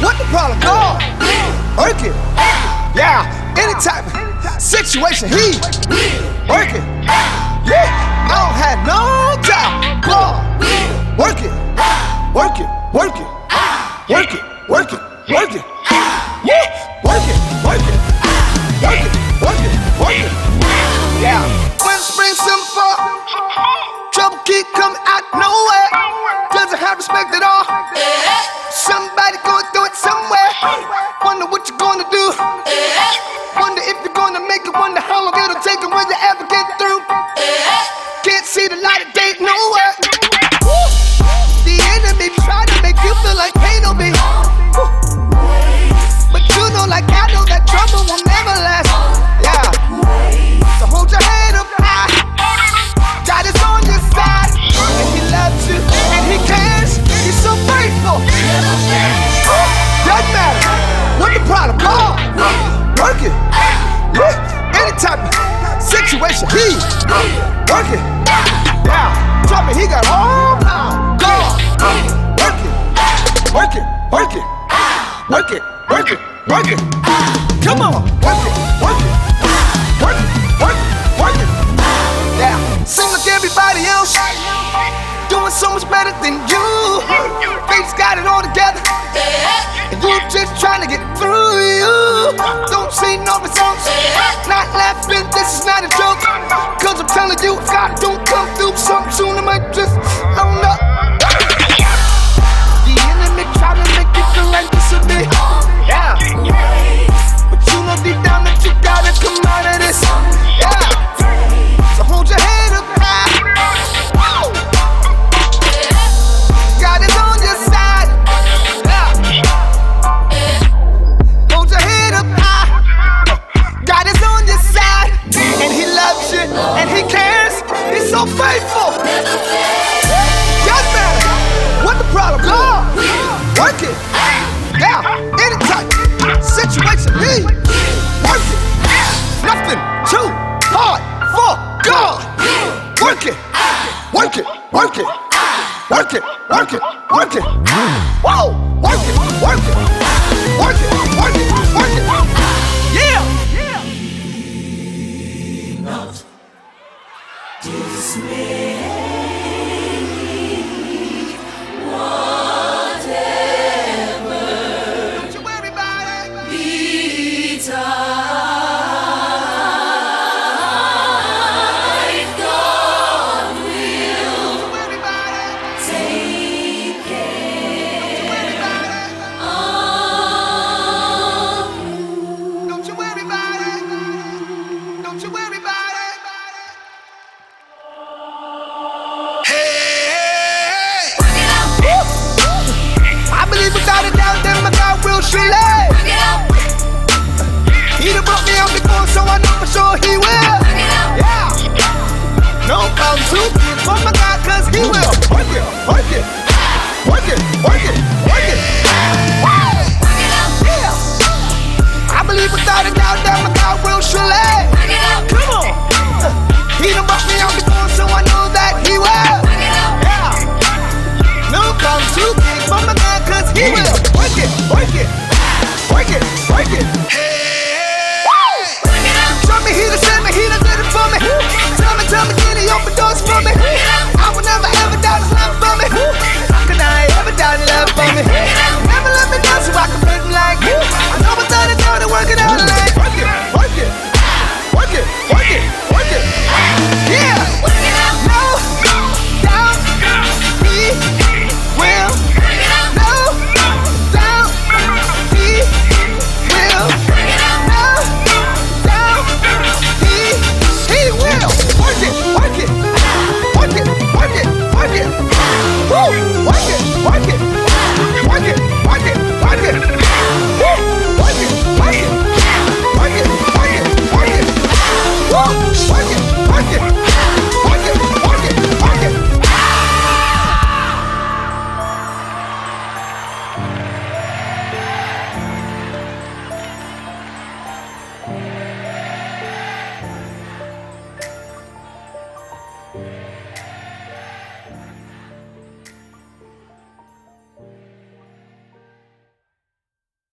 What the problem? God. Work it. Yeah. Any type of situation. He. Work it. Yeah. I don't have no. chopping. Situation, he working. Down, chopping, he got all home. Gone, working, working, working, working, working, working. Come on. you're just trying to get through you. Don't see no results. Not laughing, this is not a joke. Cause I'm telling you, if I don't come through something soon, I might just too hard for God. Work it, work it, work it, work it, work it, work it. Whoa, work it, work it. Street. He done brought me out before, so I know for sure he will. Work it, work it, work it, work it, work it. Hey.